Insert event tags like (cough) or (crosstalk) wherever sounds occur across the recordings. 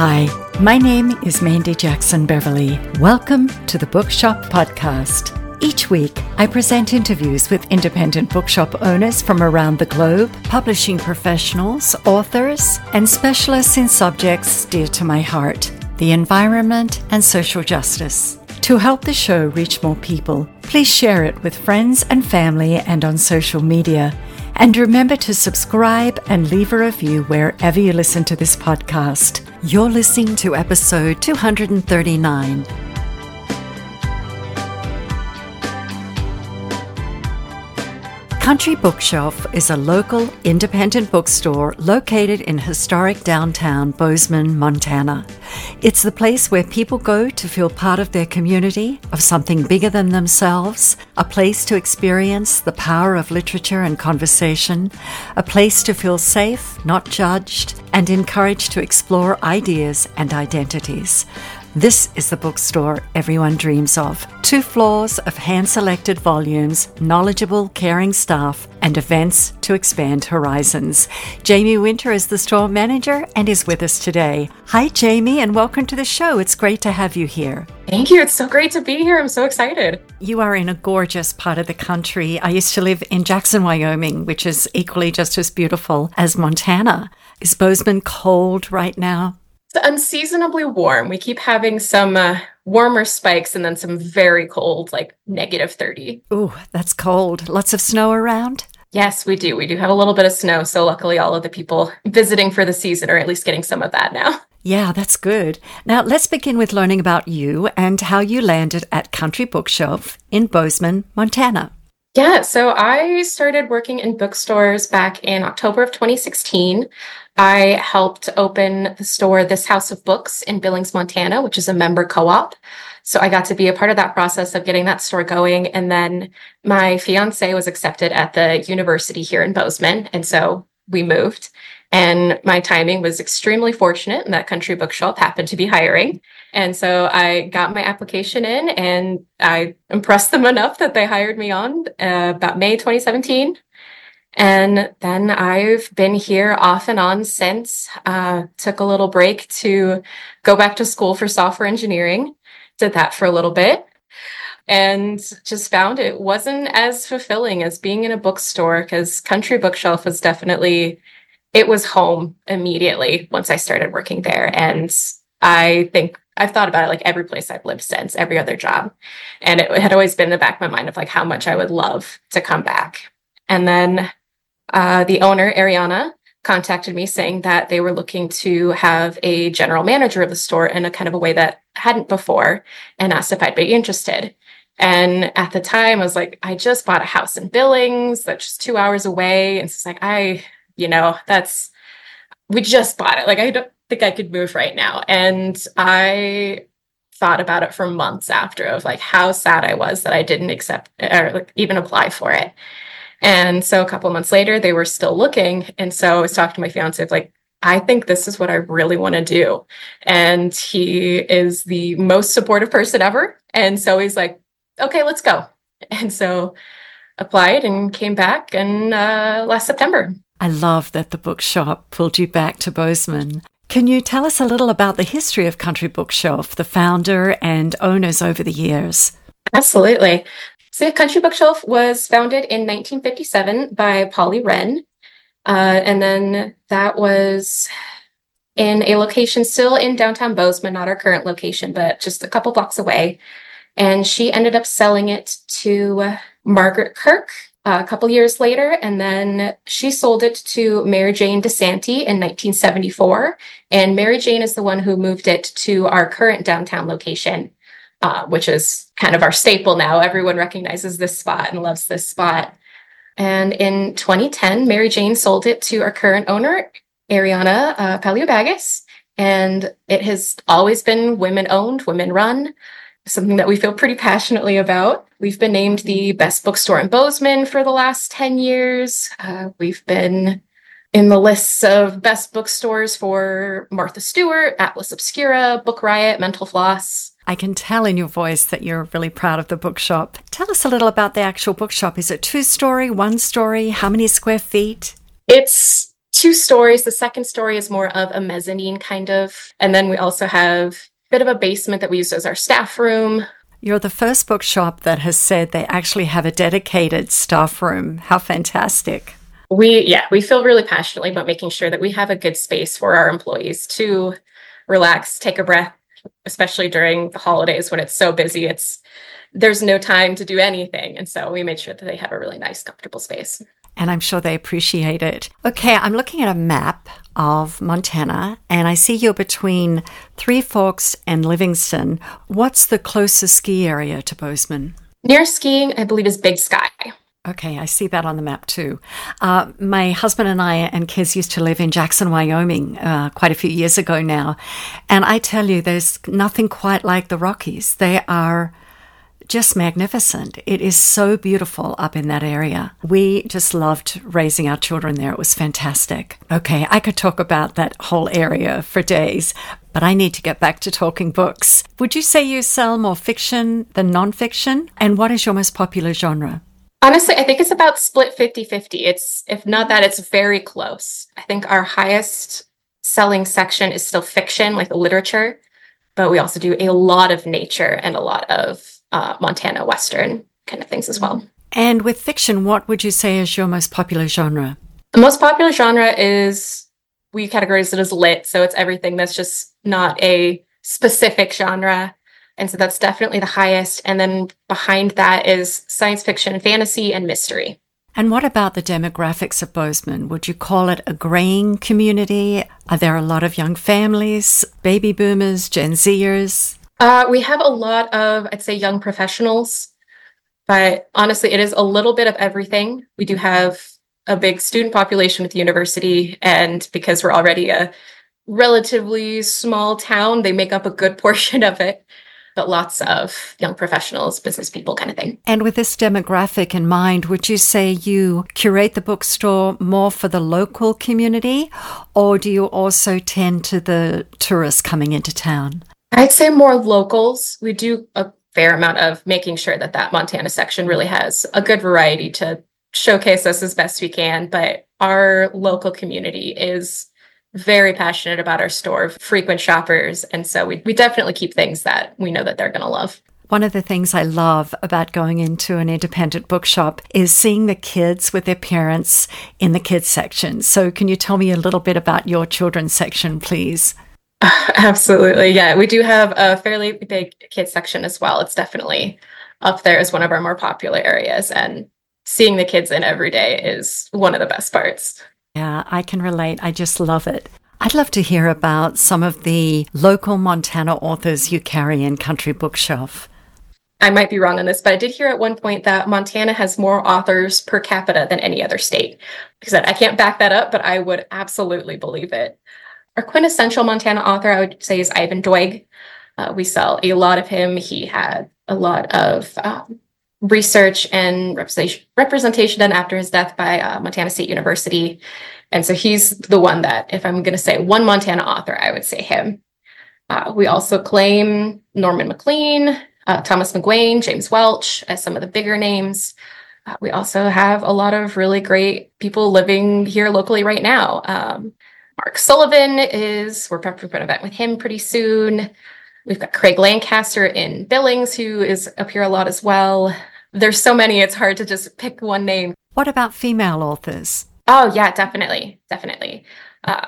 Hi, my name is Mandy Jackson Beverly. Welcome to the Bookshop Podcast. Each week, I present interviews with independent bookshop owners from around the globe, publishing professionals, authors, and specialists in subjects dear to my heart the environment and social justice. To help the show reach more people, please share it with friends and family and on social media. And remember to subscribe and leave a review wherever you listen to this podcast. You're listening to episode 239. Country Bookshelf is a local independent bookstore located in historic downtown Bozeman, Montana. It's the place where people go to feel part of their community, of something bigger than themselves, a place to experience the power of literature and conversation, a place to feel safe, not judged, and encouraged to explore ideas and identities. This is the bookstore everyone dreams of. Two floors of hand selected volumes, knowledgeable, caring staff, and events to expand horizons. Jamie Winter is the store manager and is with us today. Hi, Jamie, and welcome to the show. It's great to have you here. Thank you. It's so great to be here. I'm so excited. You are in a gorgeous part of the country. I used to live in Jackson, Wyoming, which is equally just as beautiful as Montana. Is Bozeman cold right now? It's unseasonably warm. We keep having some uh, warmer spikes and then some very cold, like negative 30. Ooh, that's cold. Lots of snow around? Yes, we do. We do have a little bit of snow. So, luckily, all of the people visiting for the season are at least getting some of that now. Yeah, that's good. Now, let's begin with learning about you and how you landed at Country Bookshelf in Bozeman, Montana. Yeah, so I started working in bookstores back in October of 2016. I helped open the store This House of Books in Billings, Montana, which is a member co-op. So I got to be a part of that process of getting that store going. And then my fiance was accepted at the university here in Bozeman. And so we moved. And my timing was extremely fortunate, and that country bookshop happened to be hiring. And so I got my application in and I impressed them (laughs) enough that they hired me on uh, about May 2017. And then I've been here off and on since. Uh, took a little break to go back to school for software engineering. Did that for a little bit and just found it wasn't as fulfilling as being in a bookstore because Country Bookshelf was definitely, it was home immediately once I started working there. And I think I've thought about it like every place I've lived since, every other job. And it had always been in the back of my mind of like how much I would love to come back. And then uh, the owner, Ariana, contacted me saying that they were looking to have a general manager of the store in a kind of a way that hadn't before and asked if I'd be interested. And at the time, I was like, I just bought a house in Billings that's just two hours away. And it's like, I, you know, that's, we just bought it. Like, I don't think I could move right now. And I thought about it for months after of like how sad I was that I didn't accept or like even apply for it. And so a couple months later, they were still looking. And so I was talking to my fiance of like, I think this is what I really want to do. And he is the most supportive person ever. And so he's like, okay, let's go. And so applied and came back in uh, last September. I love that the bookshop pulled you back to Bozeman. Can you tell us a little about the history of Country Bookshelf, the founder and owners over the years? Absolutely. So, Country Bookshelf was founded in 1957 by Polly Wren. Uh, and then that was in a location still in downtown Bozeman, not our current location, but just a couple blocks away. And she ended up selling it to Margaret Kirk a couple years later. And then she sold it to Mary Jane DeSanti in 1974. And Mary Jane is the one who moved it to our current downtown location uh, which is kind of our staple now. Everyone recognizes this spot and loves this spot. And in 2010, Mary Jane sold it to our current owner, Ariana uh, Paliobagis. And it has always been women owned, women run, something that we feel pretty passionately about. We've been named the best bookstore in Bozeman for the last 10 years. Uh, we've been in the lists of best bookstores for Martha Stewart, Atlas Obscura, Book Riot, Mental Floss. I can tell in your voice that you're really proud of the bookshop. Tell us a little about the actual bookshop. Is it two story, one story? How many square feet? It's two stories. The second story is more of a mezzanine kind of. And then we also have a bit of a basement that we use as our staff room. You're the first bookshop that has said they actually have a dedicated staff room. How fantastic. We, yeah, we feel really passionately about making sure that we have a good space for our employees to relax, take a breath, especially during the holidays when it's so busy. It's, there's no time to do anything. And so we made sure that they have a really nice, comfortable space and I'm sure they appreciate it. Okay, I'm looking at a map of Montana and I see you're between Three Forks and Livingston. What's the closest ski area to Bozeman? Near skiing, I believe, is Big Sky. Okay, I see that on the map too. Uh, my husband and I and kids used to live in Jackson, Wyoming, uh, quite a few years ago now. And I tell you, there's nothing quite like the Rockies. They are just magnificent. It is so beautiful up in that area. We just loved raising our children there. It was fantastic. Okay, I could talk about that whole area for days, but I need to get back to talking books. Would you say you sell more fiction than nonfiction? And what is your most popular genre? Honestly, I think it's about split 50 50. It's, if not that, it's very close. I think our highest selling section is still fiction, like literature, but we also do a lot of nature and a lot of uh, Montana Western kind of things as well. And with fiction, what would you say is your most popular genre? The most popular genre is we categorize it as lit, so it's everything that's just not a specific genre. And so that's definitely the highest. And then behind that is science fiction, fantasy, and mystery. And what about the demographics of Bozeman? Would you call it a graying community? Are there a lot of young families, baby boomers, Gen Zers? Uh, we have a lot of, I'd say, young professionals, but honestly, it is a little bit of everything. We do have a big student population with the university, and because we're already a relatively small town, they make up a good (laughs) portion of it. But lots of young professionals, business people, kind of thing. And with this demographic in mind, would you say you curate the bookstore more for the local community, or do you also tend to the tourists coming into town? I'd say more locals. We do a fair amount of making sure that that Montana section really has a good variety to showcase us as best we can. But our local community is very passionate about our store, frequent shoppers. And so we, we definitely keep things that we know that they're going to love. One of the things I love about going into an independent bookshop is seeing the kids with their parents in the kids section. So, can you tell me a little bit about your children's section, please? (laughs) Absolutely. Yeah. We do have a fairly big kids section as well. It's definitely up there as one of our more popular areas. And seeing the kids in every day is one of the best parts. Yeah, I can relate. I just love it. I'd love to hear about some of the local Montana authors you carry in Country Bookshelf. I might be wrong on this, but I did hear at one point that Montana has more authors per capita than any other state. I I can't back that up, but I would absolutely believe it. Our quintessential Montana author, I would say, is Ivan Doig. Uh, we sell a lot of him. He had a lot of um, research and representation done after his death by uh, Montana State University. And so he's the one that, if I'm going to say one Montana author, I would say him. Uh, we also claim Norman Maclean, uh, Thomas McGuane, James Welch as some of the bigger names. Uh, we also have a lot of really great people living here locally right now. Um, Mark Sullivan is, we're prepping for an event with him pretty soon. We've got Craig Lancaster in Billings, who is up here a lot as well. There's so many, it's hard to just pick one name. What about female authors? Oh, yeah, definitely. Definitely. Uh,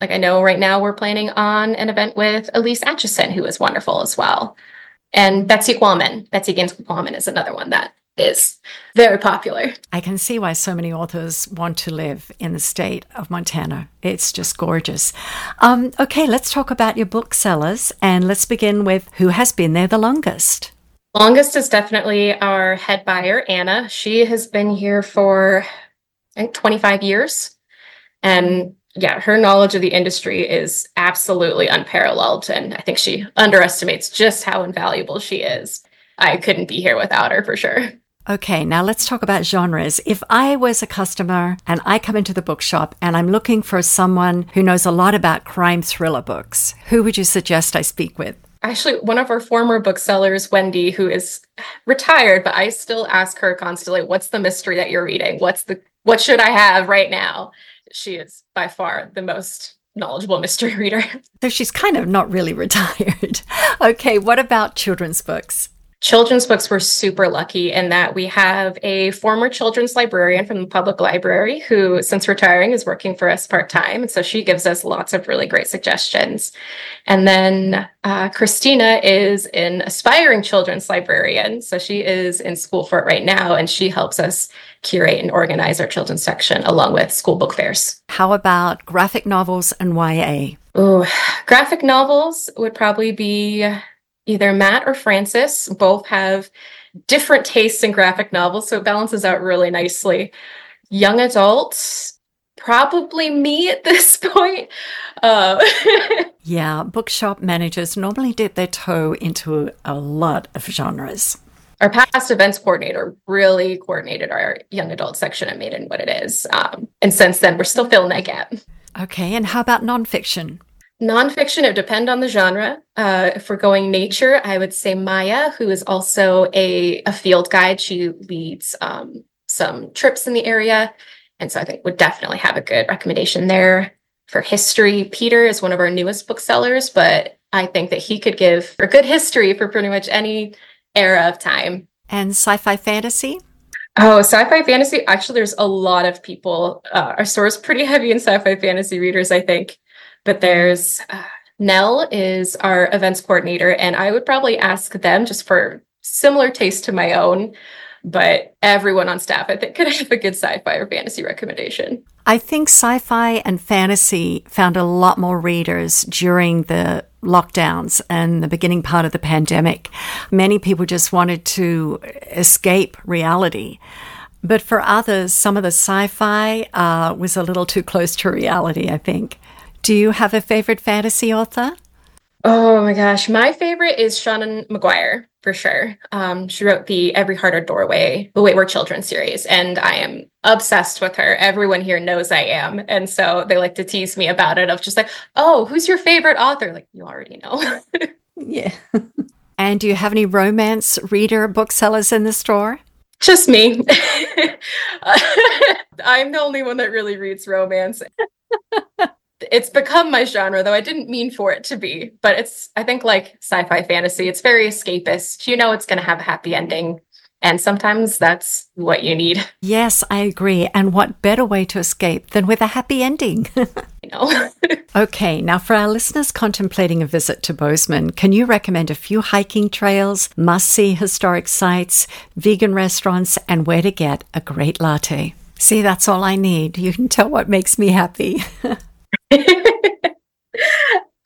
like I know right now we're planning on an event with Elise Atchison, who is wonderful as well. And Betsy Quammen. Betsy Gaines Quammen is another one that is very popular. I can see why so many authors want to live in the state of Montana. It's just gorgeous. Um, okay, let's talk about your booksellers and let's begin with who has been there the longest. Longest is definitely our head buyer, Anna. She has been here for, I think, 25 years. And yeah, her knowledge of the industry is absolutely unparalleled. And I think she underestimates just how invaluable she is. I couldn't be here without her for sure. Okay, now let's talk about genres. If I was a customer and I come into the bookshop and I'm looking for someone who knows a lot about crime thriller books, who would you suggest I speak with? Actually, one of our former booksellers, Wendy, who is retired, but I still ask her constantly, what's the mystery that you're reading? What's the what should I have right now? she is by far the most knowledgeable mystery (laughs) reader. So she's kind of not really (laughs) retired. okay, what about children's books? Children's books we're super lucky in that we have a former children's librarian from the public library who since retiring is working for us part-time. And so she gives us lots of really great suggestions. And then uh, christina is an aspiring children's librarian. So she is in school for it right now and she helps us curate and organize our children's section along with school book fairs. How about graphic novels and ya Oh, graphic novels would probably be either Matt or Francis. Both have different tastes in graphic novels, so it balances out really nicely. Young adults, probably me (laughs) at this point. Uh, (laughs) yeah, bookshop managers normally dip their toe into a lot of genres. Our past events coordinator really coordinated our young adult section and made it what it is. Um, and since then, we're still filling that gap. Okay, and how about nonfiction? Nonfiction, it would depend on the genre. Uh, if we're going nature, I would say Maya, who is also a, a field guide. She leads um, some trips in the area. And so I think would definitely have a good recommendation there. For history, Peter is one of our newest booksellers, but I think that he could give a good history for pretty much any era of time. And sci fi fantasy? Oh, sci-fi fantasy. Actually, there's a lot of people. Uh, our store is pretty heavy in sci-fi fantasy readers, I think. But there's uh, Nell is our events coordinator, and I would probably ask them just for similar taste to my own. But everyone on staff, I think, (laughs) could have a good sci-fi or fantasy recommendation. I think sci-fi and fantasy found a lot more readers during the lockdowns and the beginning part of the pandemic. Many people just wanted to escape reality. But for others, some of the sci fi uh, was a little too close to reality, I think. Do you have a favorite fantasy author? Oh my gosh, my favorite is Seanan McGuire for sure. Um, she wrote the Every Heart a Doorway, the Wayward Children series, and I am obsessed with her. Everyone here knows I am, and so they like to tease me about it. Of just like, oh, who's your favorite author? Like you already know. (laughs) yeah. (laughs) and do you have any romance reader booksellers in the store? Just me. (laughs) I'm the only one that really reads romance it's become my genre though i didn't mean for it to be but it's i think like sci-fi fantasy it's very escapist. You know it's going to have a happy ending and sometimes that's what you need. (laughs) Yes i agree and what better way to escape than with a happy ending? (laughs) You know? (laughs) Okay now for our listeners contemplating a visit to bozeman can you recommend a few hiking trails must see historic sites vegan restaurants and where to get a great latte? See that's all i need. You can tell what makes me happy (laughs)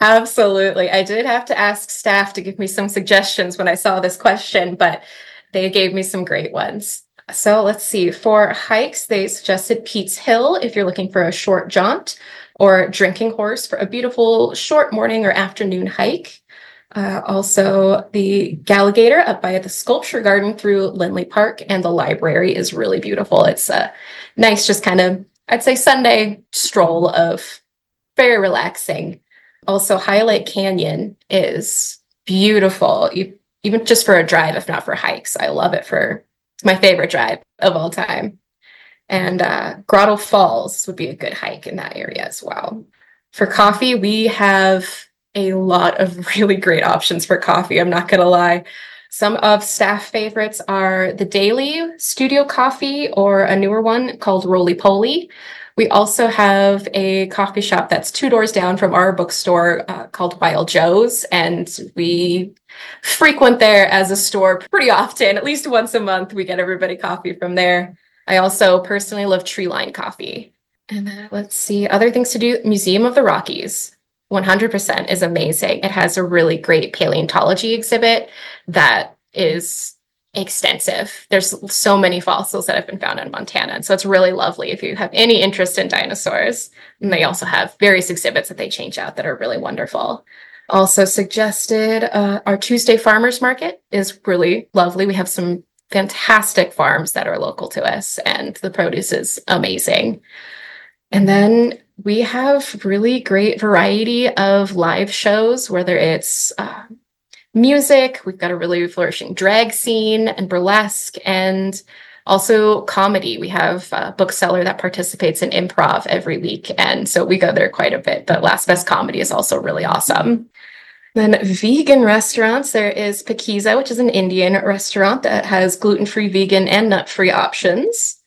Absolutely. I did have to ask staff to give me some suggestions when I saw this question, but they gave me some great ones. So let's see. For hikes, they suggested Pete's Hill if you're looking for a short jaunt, or Drinking Horse for a beautiful short morning or afternoon hike. Uh, also, the Gallagator up by the Sculpture Garden through Lindley Park, and the library is really beautiful. It's a nice, just kind of, I'd say, Sunday stroll of very relaxing. Also, Hyalite Canyon is beautiful, even just for a drive, if not for hikes. I love it for it's my favorite drive of all time. And uh, Grotto Falls would be a good hike in that area as well. For coffee, we have a lot of (laughs) really great options for coffee. I'm not going to lie. Some of staff favorites are the Daily Studio Coffee or a newer one called Roly Poly. We also have a coffee shop that's two doors down from our bookstore uh, called Wild Joe's, and we frequent there as a store pretty often. At least once a month, we get everybody coffee from there. I also personally love Tree Line Coffee. And then let's see, other things to do Museum of the Rockies. 100% is amazing. It has a really great paleontology exhibit that is extensive. There's so many fossils that have been found in Montana. And so it's really lovely if you have any interest in dinosaurs. And they also have various exhibits that they change out that are really wonderful. Also suggested uh, our Tuesday farmers market is really lovely. We have some fantastic farms that are local to us and the produce is amazing. And then we have really great variety of live shows, whether it's uh, music. We've got a really flourishing drag scene and burlesque. And Also, comedy. We have a bookseller that participates in improv every week. And so we go there quite a bit. But Last Best Comedy is also really awesome. Then vegan restaurants, there is Pakiza, which is an Indian restaurant that has gluten-free, vegan, and nut-free options.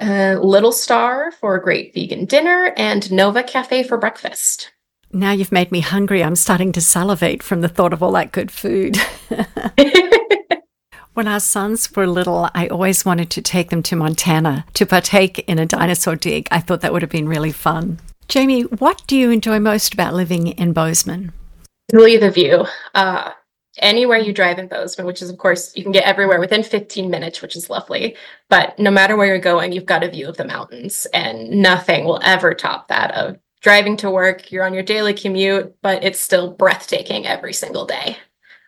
Uh, Little Star for a great vegan dinner, and Nova Cafe for breakfast. Now you've made me hungry. I'm starting to salivate from the thought of all that good food. (laughs) when our sons were little, I always wanted to take them to Montana to partake in a dinosaur dig. I thought that would have been really fun. Jamie, what do you enjoy most about living in Bozeman? Really, the view. Uh, anywhere you drive in Bozeman, which is, of course, you can get everywhere within 15 minutes, which is lovely. But no matter where you're going, you've got a view of the mountains, and nothing will ever top that of driving to work, you're on your daily commute, but it's still breathtaking every single day.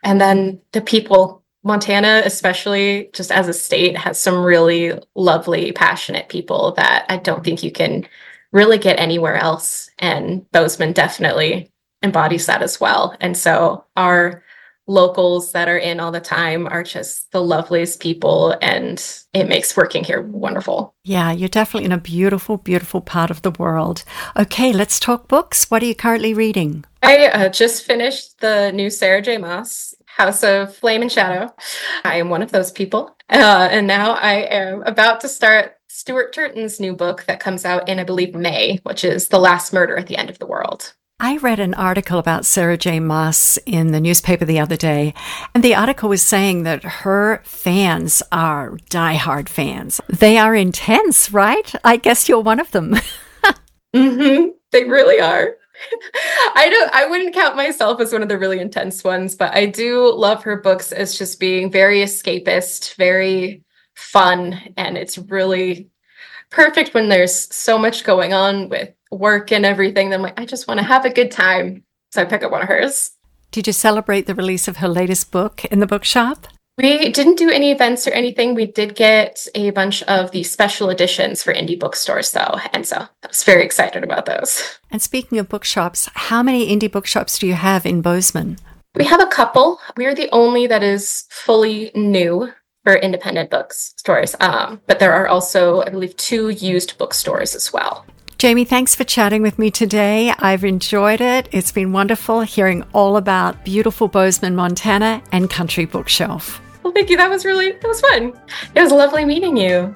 And then the people, Montana, especially just as a state, has some really lovely, passionate people that I don't think you can really get anywhere else. And Bozeman definitely embodies that as well. And so our locals that are in all the time are just the loveliest people and it makes working here wonderful. Yeah, you're definitely in a beautiful, beautiful part of the world. Okay, let's talk books. What are you currently reading? I uh, just finished the new Sarah J. Maas, House of Flame and Shadow. I am one of those people. Uh, and now I am about to start Stuart Turton's new book that comes out in, I believe, May, which is The Last Murder at the End of the World. I read an article about Sarah J. Maas in the newspaper the other day, and the article was saying that her fans are diehard fans. They are intense, right? I guess you're one of them. (laughs) mm-hmm. They really are. (laughs) I don't I wouldn't count myself as one of the really intense ones, but I do love her books as just being very escapist, very fun, and it's really perfect when there's so much going on with work and everything. Then I'm like, I just want to have a good time. So I pick up one of hers. Did you celebrate the release of her latest book in the bookshop? We didn't do any events or anything. We did get a bunch of the special editions for indie bookstores, though. And so I was very excited about those. And speaking of bookshops, how many indie bookshops do you have in Bozeman? We have a couple. We are the only that is fully new for independent bookstores. Um, but there are also, I believe, two used bookstores as well. Jamie, thanks for chatting with me today. I've enjoyed it. It's been wonderful hearing all about beautiful Bozeman, Montana and Country Bookshelf. Well, thank you. That was really, that was fun. It was lovely meeting you.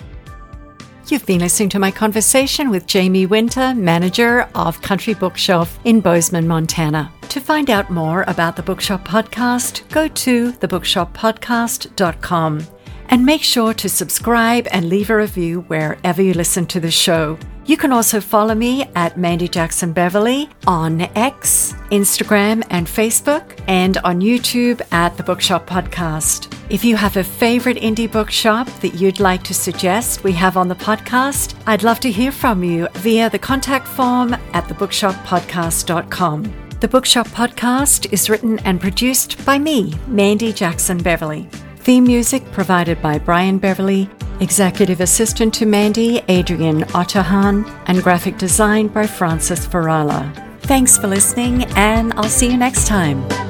You've been listening to my conversation with Jamie Winter, manager of Country Bookshelf in Bozeman, Montana. To find out more about the Bookshop Podcast, go to thebookshoppodcast.com and make sure to subscribe and leave a review wherever you listen to the show. You can also follow me at Mandy Jackson Beverly on X, Instagram, and Facebook, and on YouTube at the Bookshop Podcast. If you have a favorite indie bookshop that you'd like to suggest we have on the podcast, I'd love to hear from you via the contact form at thebookshoppodcast.com. The Bookshop Podcast is written and produced by me, Mandy Jackson Beverly. Theme music provided by Brian Beverly Executive Assistant to Mandy, Adrian Otterhan, and graphic design by Francis Farala. Thanks for listening, and I'll see you next time.